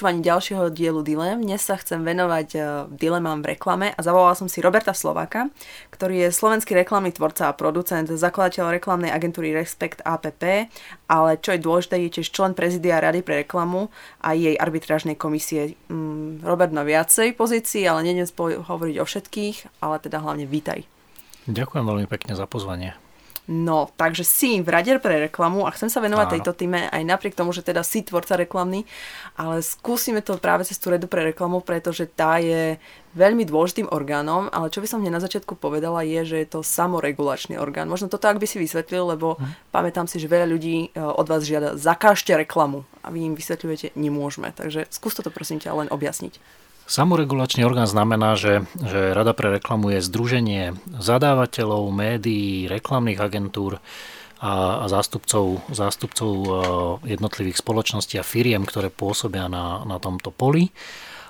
počúvaní ďalšieho dielu Dilem. Dnes sa chcem venovať uh, dilemám v reklame a zavolala som si Roberta Slováka, ktorý je slovenský reklamný tvorca a producent, zakladateľ reklamnej agentúry Respekt APP, ale čo je dôležité, je tiež člen prezidia Rady pre reklamu a jej arbitrážnej komisie. Mm, Robert na viacej pozícií, ale nedem hovoriť o všetkých, ale teda hlavne vítaj. Ďakujem veľmi pekne za pozvanie. No, takže si v rade pre reklamu a chcem sa venovať Áno. tejto týme aj napriek tomu, že teda si tvorca reklamy, ale skúsime to práve cez tú redu pre reklamu, pretože tá je veľmi dôležitým orgánom, ale čo by som hneď na začiatku povedala je, že je to samoregulačný orgán. Možno toto ak by si vysvetlil, lebo hm. pamätám si, že veľa ľudí e, od vás žiada zakážte reklamu a vy im vysvetľujete, nemôžeme. Takže skús toto prosím ťa len objasniť. Samoregulačný orgán znamená, že, že Rada pre reklamu je združenie zadávateľov, médií, reklamných agentúr a, a zástupcov, zástupcov e, jednotlivých spoločností a firiem, ktoré pôsobia na, na tomto poli.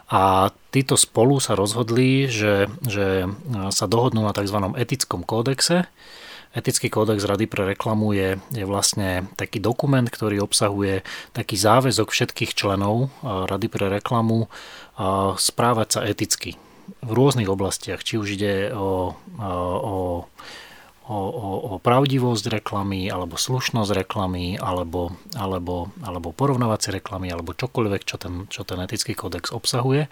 A títo spolu sa rozhodli, že, že sa dohodnú na tzv. etickom kódexe, Etický kódex Rady pre reklamu je, je vlastne taký dokument, ktorý obsahuje taký záväzok všetkých členov Rady pre reklamu správať sa eticky v rôznych oblastiach, či už ide o, o, o, o, o pravdivosť reklamy, alebo slušnosť reklamy, alebo, alebo, alebo porovnávacie reklamy, alebo čokoľvek, čo ten, čo ten etický kódex obsahuje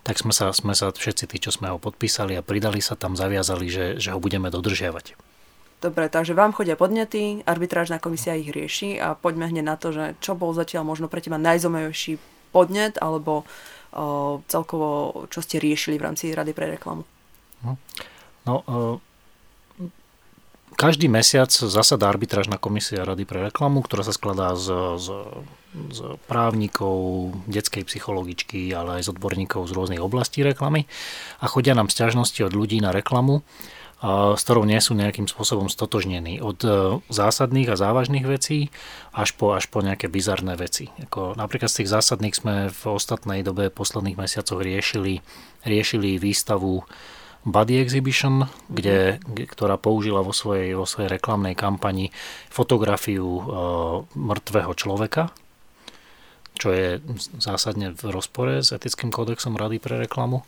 tak sme sa, sme sa všetci tí, čo sme ho podpísali a pridali sa tam, zaviazali, že, že ho budeme dodržiavať. Dobre, takže vám chodia podnety, arbitrážna komisia ich rieši a poďme hneď na to, že čo bol zatiaľ možno pre teba najzomejší podnet alebo o, celkovo, čo ste riešili v rámci Rady pre reklamu? No, no o, každý mesiac zasada arbitrážna komisia Rady pre reklamu, ktorá sa skladá z, z, z právnikov, detskej psychologičky, ale aj z odborníkov z rôznych oblastí reklamy a chodia nám sťažnosti od ľudí na reklamu, s ktorou nie sú nejakým spôsobom stotožnení. Od e, zásadných a závažných vecí až po, až po nejaké bizarné veci. Ako napríklad z tých zásadných sme v ostatnej dobe, posledných mesiacoch riešili, riešili výstavu Body Exhibition, kde, ktorá použila vo svojej, vo svojej reklamnej kampani fotografiu e, mŕtvého človeka, čo je zásadne v rozpore s etickým kódexom Rady pre reklamu.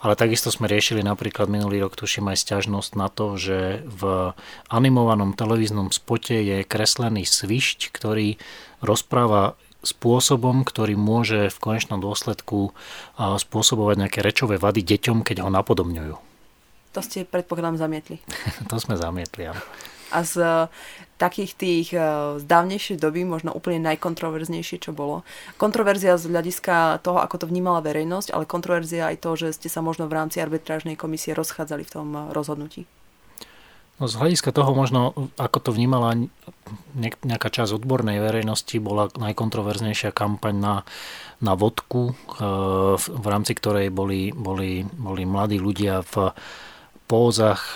Ale takisto sme riešili napríklad minulý rok, tuším aj stiažnosť na to, že v animovanom televíznom spote je kreslený svišť, ktorý rozpráva spôsobom, ktorý môže v konečnom dôsledku spôsobovať nejaké rečové vady deťom, keď ho napodobňujú. To ste predpokladám zamietli. to sme zamietli, áno a z eh, takých tých eh, z dávnejšej doby, možno úplne najkontroverznejšie, čo bolo. Kontroverzia z hľadiska toho, ako to vnímala verejnosť, ale kontroverzia aj to, že ste sa možno v rámci arbitrážnej komisie rozchádzali v tom eh, rozhodnutí. No z hľadiska toho možno, ako to vnímala nejaká časť odbornej verejnosti, bola najkontroverznejšia kampaň na, na vodku, v rámci ktorej boli, boli, boli mladí ľudia v pózach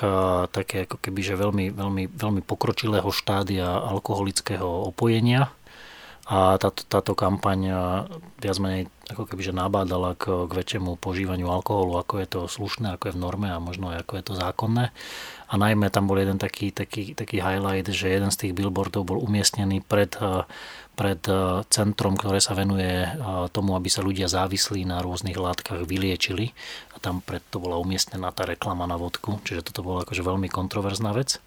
také ako keby, že veľmi, veľmi, veľmi pokročilého štádia alkoholického opojenia a táto, táto kampaň viac menej ako keby, že nabádala k, k väčšiemu požívaniu alkoholu, ako je to slušné, ako je v norme a možno aj ako je to zákonné. A najmä tam bol jeden taký, taký, taký highlight, že jeden z tých billboardov bol umiestnený pred, pred centrom, ktoré sa venuje tomu, aby sa ľudia závislí na rôznych látkach vyliečili. A tam preto bola umiestnená tá reklama na vodku, čiže toto bola akože veľmi kontroverzná vec.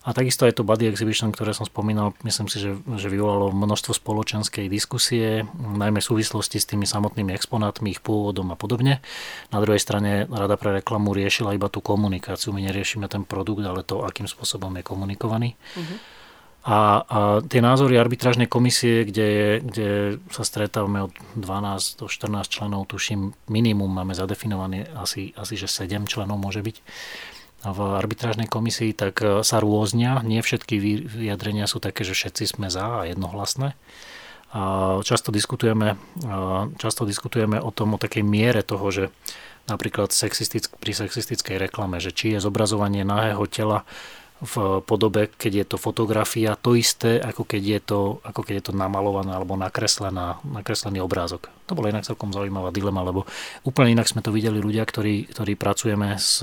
A takisto aj to Body Exhibition, ktoré som spomínal, myslím si, že, že vyvolalo množstvo spoločenskej diskusie, najmä v súvislosti s tými samotnými exponátmi, ich pôvodom a podobne. Na druhej strane Rada pre reklamu riešila iba tú komunikáciu. My neriešime ten produkt, ale to, akým spôsobom je komunikovaný. Uh-huh. A, a tie názory arbitrážnej komisie, kde, kde sa stretávame od 12 do 14 členov, tuším, minimum máme zadefinované asi, asi že 7 členov môže byť v arbitrážnej komisii, tak e, sa rôznia. Nie všetky vyjadrenia sú také, že všetci sme za a jednohlasné. Často diskutujeme, často diskutujeme o tom, o takej miere toho, že napríklad sexistick, pri sexistickej reklame, že či je zobrazovanie nahého tela v podobe, keď je to fotografia, to isté, ako keď je to, ako keď je to namalované alebo nakreslená, nakreslený obrázok. To bola inak celkom zaujímavá dilema, lebo úplne inak sme to videli ľudia, ktorí, ktorí pracujeme s,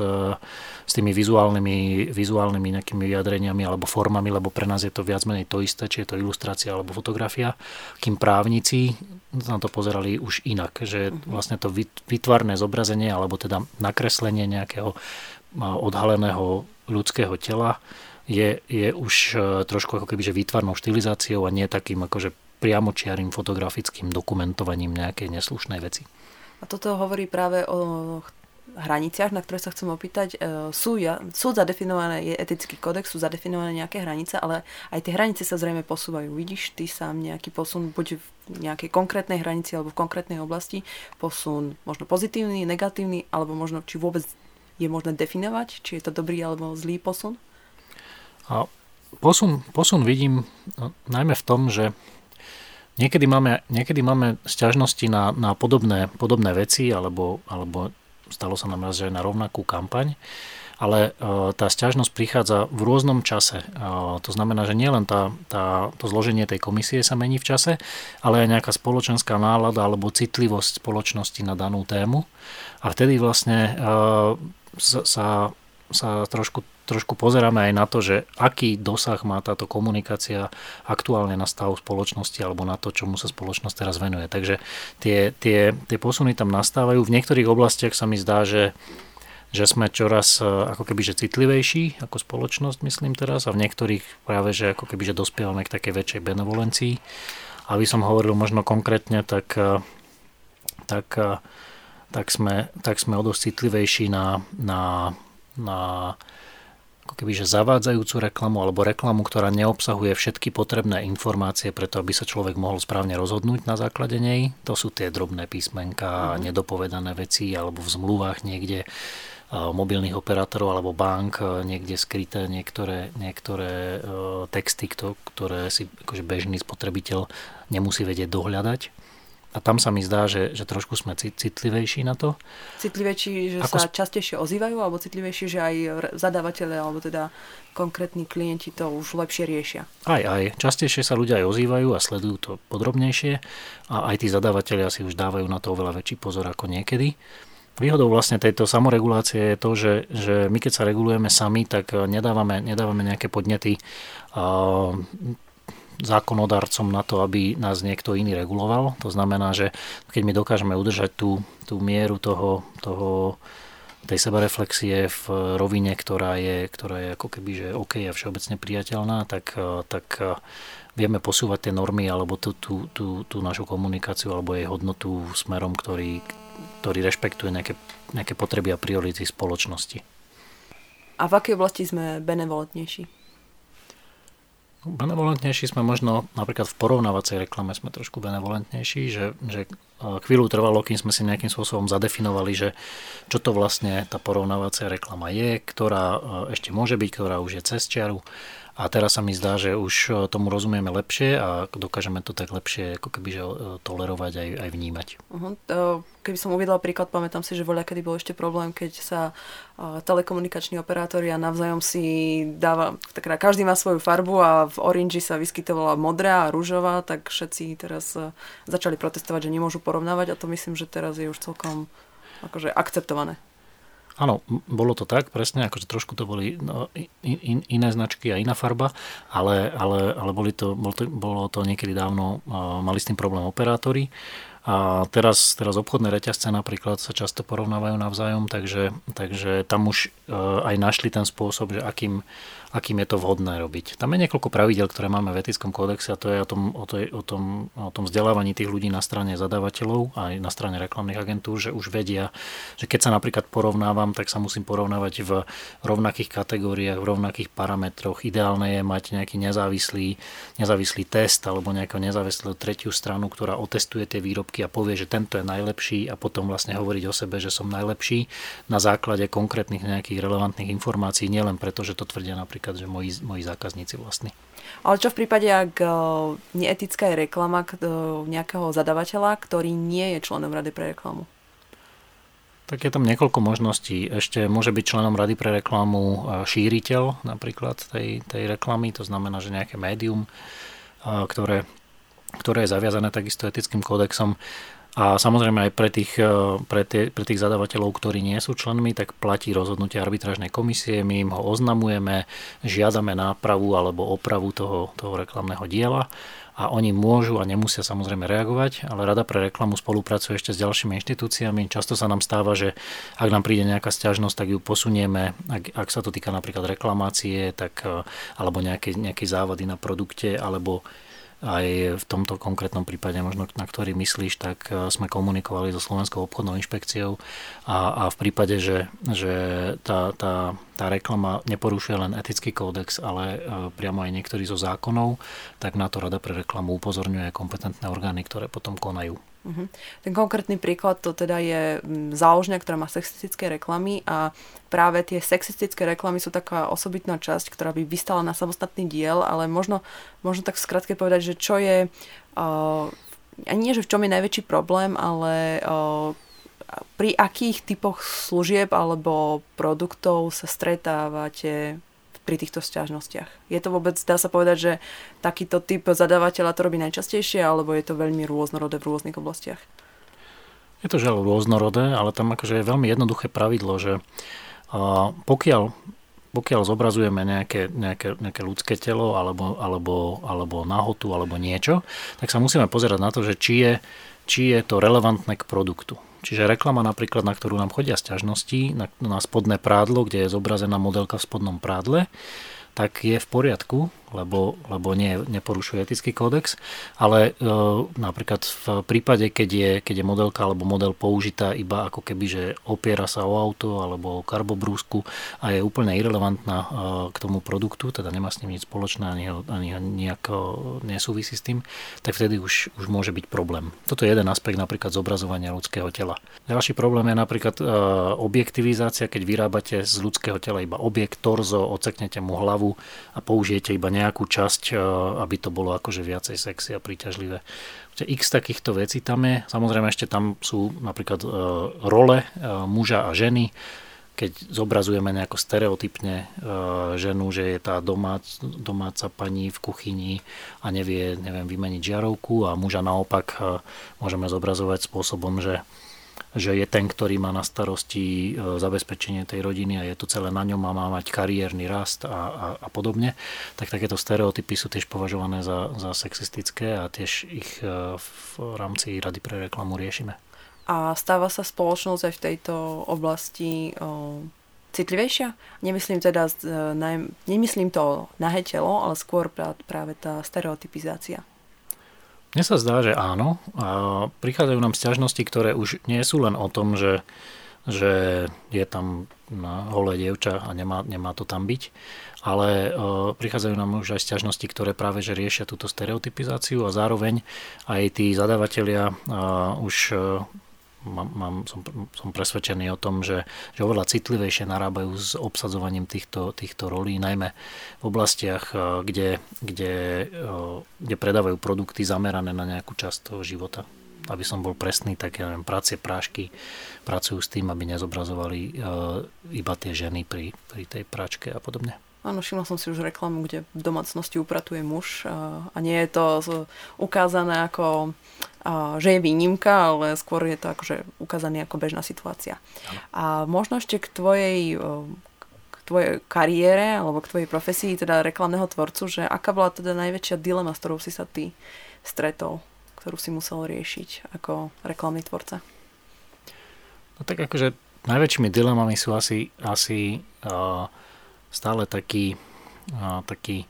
s tými vizuálnymi, vizuálnymi nejakými vyjadreniami alebo formami, lebo pre nás je to viac menej to isté, či je to ilustrácia alebo fotografia, kým právnici na to pozerali už inak, že mhm. vlastne to vytvarné zobrazenie alebo teda nakreslenie nejakého odhaleného ľudského tela je, je už e, trošku ako keby výtvarnou štilizáciou a nie takým akože priamočiarým fotografickým dokumentovaním nejakej neslušnej veci. A toto hovorí práve o hraniciach, na ktoré sa chcem opýtať. E, sú, ja, sú zadefinované, je etický kódex, sú zadefinované nejaké hranice, ale aj tie hranice sa zrejme posúvajú. Vidíš ty sám nejaký posun buď v nejakej konkrétnej hranici alebo v konkrétnej oblasti, posun možno pozitívny, negatívny, alebo možno či vôbec je možné definovať, či je to dobrý alebo zlý posun? A posun, posun vidím no, najmä v tom, že niekedy máme, niekedy máme sťažnosti na, na podobné, podobné veci, alebo, alebo stalo sa nám raz, že aj na rovnakú kampaň, ale uh, tá sťažnosť prichádza v rôznom čase. Uh, to znamená, že nielen tá, tá, to zloženie tej komisie sa mení v čase, ale aj nejaká spoločenská nálada alebo citlivosť spoločnosti na danú tému. A vtedy vlastne sa, sa trošku, trošku pozeráme aj na to, že aký dosah má táto komunikácia aktuálne na stav spoločnosti alebo na to, čomu sa spoločnosť teraz venuje. Takže tie, tie, tie posuny tam nastávajú. V niektorých oblastiach sa mi zdá, že že sme čoraz e, ako keby že citlivejší ako spoločnosť, myslím teraz, a v niektorých práve, že ako keby že dospievame k takej väčšej benevolencii. Aby som hovoril možno konkrétne, tak, e, tak e, tak sme, tak sme o dosť citlivejší na, na, na ako keby, že zavádzajúcu reklamu alebo reklamu, ktorá neobsahuje všetky potrebné informácie preto, aby sa človek mohol správne rozhodnúť na základe nej. To sú tie drobné písmenka, mm. nedopovedané veci alebo v zmluvách niekde mobilných operátorov alebo bank niekde skryté niektoré, niektoré texty, ktoré si akože bežný spotrebiteľ nemusí vedieť dohľadať. A tam sa mi zdá, že, že trošku sme citlivejší na to. Citlivejší, že Ako sa častejšie ozývajú, alebo citlivejší, že aj zadávateľe, alebo teda konkrétni klienti to už lepšie riešia? Aj, aj. Častejšie sa ľudia aj ozývajú a sledujú to podrobnejšie a aj tí zadávateľia si už dávajú na to oveľa väčší pozor ako niekedy. Výhodou vlastne tejto samoregulácie je to, že, že my keď sa regulujeme sami, tak nedávame, nedávame nejaké podnety zákonodarcom na to, aby nás niekto iný reguloval. To znamená, že keď my dokážeme udržať tú, tú mieru toho, toho tej sebareflexie v rovine, ktorá je, ktorá je ako keby že OK a všeobecne priateľná, tak, tak vieme posúvať tie normy alebo tú, tú, tú, tú našu komunikáciu alebo jej hodnotu smerom, ktorý, ktorý rešpektuje nejaké, nejaké potreby a priority spoločnosti. A v akej oblasti sme benevolentnejší? Benevolentnejší sme možno napríklad v porovnávacej reklame sme trošku benevolentnejší, že, že e, chvíľu trvalo, kým sme si nejakým spôsobom zadefinovali, že čo to vlastne tá porovnávacia reklama je, ktorá e, ešte môže byť, ktorá už je cez čiaru a teraz sa mi zdá, že už e, tomu rozumieme lepšie a dokážeme to tak lepšie ako keby, že e, tolerovať aj, aj vnímať. Uh-huh. Keby som uvedla príklad, pamätám si, že voľa kedy bol ešte problém, keď sa telekomunikační operátori a navzájom si dáva, tak každý má svoju farbu a v Orange sa vyskytovala modrá a rúžová, tak všetci teraz začali protestovať, že nemôžu porovnávať a to myslím, že teraz je už celkom akože akceptované. Áno, bolo to tak, presne, akože trošku to boli no, in, in, iné značky a iná farba, ale, ale, ale boli to, bolo, to, bolo to niekedy dávno, mali s tým problém operátori a teraz, teraz obchodné reťazce napríklad sa často porovnávajú navzájom, takže, takže tam už uh, aj našli ten spôsob, že akým, akým je to vhodné robiť. Tam je niekoľko pravidel, ktoré máme v etickom kódexe a to je o tom, o, to, o, tom, o tom vzdelávaní tých ľudí na strane zadávateľov aj na strane reklamných agentúr, že už vedia, že keď sa napríklad porovnávam, tak sa musím porovnávať v rovnakých kategóriách, v rovnakých parametroch. Ideálne je mať nejaký nezávislý, nezávislý test alebo nejakú nezávislú tretiu stranu, ktorá otestuje tie výrobky a povie, že tento je najlepší a potom vlastne hovoriť o sebe, že som najlepší na základe konkrétnych nejakých relevantných informácií, nielen preto, že to tvrdia napríklad že moji, moji zákazníci vlastní. Ale čo v prípade, ak e, neetická je reklama e, nejakého zadavateľa, ktorý nie je členom Rady pre reklamu? Tak je tam niekoľko možností. Ešte môže byť členom Rady pre reklamu e, šíriteľ napríklad tej, tej reklamy, to znamená, že nejaké médium, ktoré, ktoré je zaviazané takisto etickým kódexom. A samozrejme aj pre tých, e, pre, tie, pre tých zadavateľov, ktorí nie sú členmi, tak platí rozhodnutie arbitrážnej komisie, my im ho oznamujeme, žiadame nápravu alebo opravu toho, toho reklamného diela a oni môžu a nemusia samozrejme reagovať, ale Rada pre reklamu spolupracuje ešte s ďalšími inštitúciami. Často sa nám stáva, že ak nám príde nejaká stiažnosť, tak ju posunieme, ak, ak sa to týka napríklad reklamácie, tak, eh, alebo nejaké, nejaké závady na produkte, alebo aj v tomto konkrétnom prípade, možno na ktorý myslíš, tak e, sme komunikovali so Slovenskou obchodnou inšpekciou a, a v prípade, že, že tá, tá, tá reklama neporušuje len etický kódex, ale e, priamo aj niektorý zo zákonov, tak na to Rada pre reklamu upozorňuje kompetentné orgány, ktoré potom konajú. Uh-huh. Ten konkrétny príklad to teda je mm, záložňa, ktorá má sexistické reklamy a práve tie sexistické reklamy sú taká osobitná časť, ktorá by vystala na samostatný diel, ale možno, možno tak skratke povedať, že čo je, uh, nie, že v čom je najväčší problém, ale uh, pri akých typoch služieb alebo produktov sa stretávate pri týchto sťažnostiach? Je to vôbec, dá sa povedať, že takýto typ zadávateľa to robí najčastejšie, alebo je to veľmi rôznorodé v rôznych oblastiach? Je to žiaľ rôznorodé, ale tam akože je veľmi jednoduché pravidlo, že pokiaľ, pokiaľ zobrazujeme nejaké, nejaké, nejaké ľudské telo alebo, alebo, alebo nahotu alebo niečo, tak sa musíme pozerať na to, že či je, či je to relevantné k produktu. Čiže reklama napríklad, na ktorú nám chodia sťažnosti, na, na spodné prádlo, kde je zobrazená modelka v spodnom prádle, tak je v poriadku, lebo, lebo nie, neporušuje etický kódex, ale e, napríklad v prípade, keď je, keď je modelka alebo model použitá iba ako keby, že opiera sa o auto alebo o karbobrúsku a je úplne irrelevantná e, k tomu produktu, teda nemá s ním nič spoločné ani, ani nejak nesúvisí s tým, tak vtedy už, už môže byť problém. Toto je jeden aspekt napríklad zobrazovania ľudského tela. Ďalší problém je napríklad e, objektivizácia, keď vyrábate z ľudského tela iba objekt, torzo, oceknete mu hlavu a použijete iba nejakú časť, e, aby to bolo akože viacej sexy a príťažlivé. X takýchto vecí tam je. Samozrejme ešte tam sú napríklad e, role e, muža a ženy, keď zobrazujeme nejako stereotypne ženu, že je tá domác, domáca pani v kuchyni a nevie, neviem, vymeniť žiarovku a muža naopak môžeme zobrazovať spôsobom, že že je ten, ktorý má na starosti e, zabezpečenie tej rodiny a je to celé na ňom a má mať kariérny rast a, a, a podobne, tak takéto stereotypy sú tiež považované za, za sexistické a tiež ich e, v rámci Rady pre reklamu riešime. A stáva sa spoločnosť aj v tejto oblasti o, citlivejšia? Nemyslím teda, e, nemyslím to nahé telo, ale skôr práve tá stereotypizácia. Mne sa zdá, že áno. A prichádzajú nám sťažnosti, ktoré už nie sú len o tom, že, že je tam holé dievča a nemá, nemá to tam byť, ale uh, prichádzajú nám už aj sťažnosti, ktoré práve že riešia túto stereotypizáciu a zároveň aj tí zadavatelia uh, už uh, mám, mám, som, som presvedčený o tom, že, že oveľa citlivejšie narábajú s obsadzovaním týchto, týchto rolí, najmä v oblastiach, eh, kde, kde, eh, kde predávajú produkty zamerané na nejakú časť toho života. Aby som bol presný, tak ja neviem, práce prášky pracujú s tým, aby nezobrazovali eh, iba tie ženy pri, pri tej práčke a podobne. Áno, všimla som si už reklamu, kde v domácnosti upratuje muž a, nie je to ukázané ako, že je výnimka, ale skôr je to akože ukázané ako bežná situácia. A možno ešte k tvojej, k tvojej kariére alebo k tvojej profesii, teda reklamného tvorcu, že aká bola teda najväčšia dilema, s ktorou si sa ty stretol, ktorú si musel riešiť ako reklamný tvorca? No tak akože najväčšími dilemami sú asi, asi uh, stále taký, taký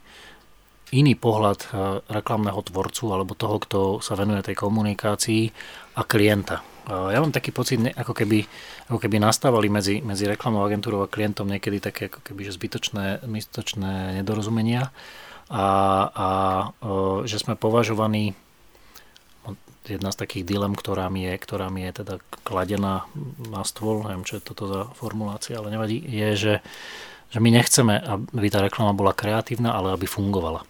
iný pohľad reklamného tvorcu alebo toho, kto sa venuje tej komunikácii a klienta. Ja mám taký pocit, ako keby, ako keby nastávali medzi, medzi reklamnou agentúrou a klientom niekedy také ako keby, že zbytočné, zbytočné nedorozumenia a, a že sme považovaní jedna z takých dilem, ktorá mi je, ktorá mi je teda kladená na stôl, neviem, čo je toto za formulácia, ale nevadí, je, že že my nechceme, aby tá reklama bola kreatívna, ale aby fungovala.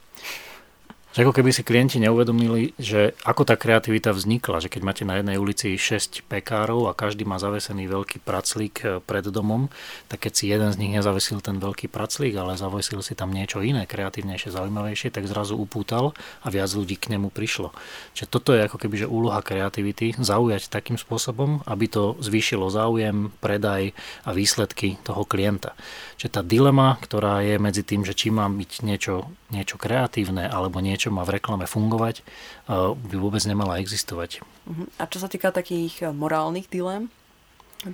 Že ako keby si klienti neuvedomili, že ako tá kreativita vznikla, že keď máte na jednej ulici 6 pekárov a každý má zavesený veľký praclík e, pred domom, tak keď si jeden z nich nezavesil ten veľký praclík, ale zavesil si tam niečo iné, kreatívnejšie, zaujímavejšie, tak zrazu upútal a viac ľudí k nemu prišlo. Čiže toto je ako keby že úloha kreativity, zaujať takým spôsobom, aby to zvýšilo záujem, predaj a výsledky toho klienta. Čiže tá dilema, ktorá je medzi tým, že či má byť niečo, niečo kreatívne alebo niečo má v reklame fungovať, uh, by vôbec nemala existovať. Mhm. A čo sa týka takých uh, morálnych dilem,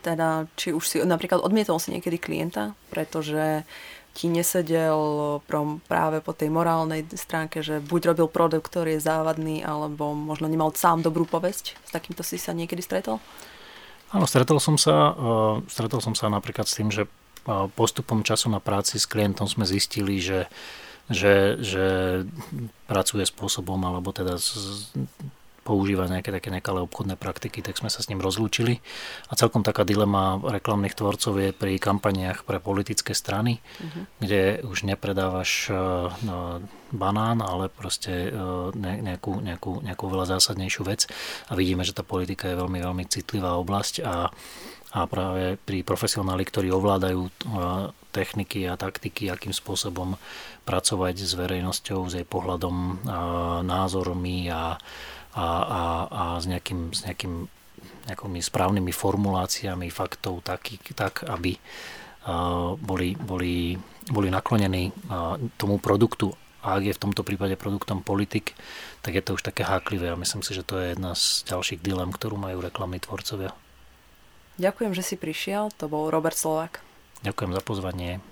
teda či už si napríklad odmietol si niekedy klienta, pretože ti nesedel práve po tej morálnej stránke, že buď robil produkt, ktorý je závadný, alebo možno nemal sám dobrú povesť. S takýmto si sa niekedy stretol? Áno, stretol som sa, uh, stretol som sa napríklad s tým, že postupom času na práci s klientom sme zistili, že že, že pracuje spôsobom, alebo teda z, používa nejaké také nekalé obchodné praktiky, tak sme sa s ním rozlúčili. A celkom taká dilema reklamných tvorcov je pri kampaniách pre politické strany, uh-huh. kde už nepredávaš uh, banán, ale proste uh, nejakú, nejakú, nejakú veľa zásadnejšiu vec. A vidíme, že tá politika je veľmi, veľmi citlivá oblasť a a práve pri profesionáli, ktorí ovládajú uh, techniky a taktiky, akým spôsobom pracovať s verejnosťou, s jej pohľadom, názormi a, a, a, a s nejakým, s nejakým nejakými správnymi formuláciami faktov tak, tak aby boli, boli, boli naklonení tomu produktu. A ak je v tomto prípade produktom politik, tak je to už také háklivé a myslím si, že to je jedna z ďalších dilem, ktorú majú reklamní tvorcovia. Ďakujem, že si prišiel. To bol Robert Slovak. Ďakujem za pozvanie.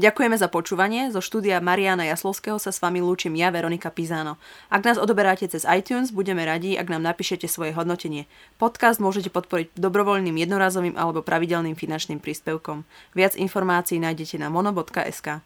Ďakujeme za počúvanie. Zo štúdia Mariana Jaslovského sa s vami lúčim ja, Veronika Pizano. Ak nás odoberáte cez iTunes, budeme radi, ak nám napíšete svoje hodnotenie. Podcast môžete podporiť dobrovoľným jednorazovým alebo pravidelným finančným príspevkom. Viac informácií nájdete na mono.sk.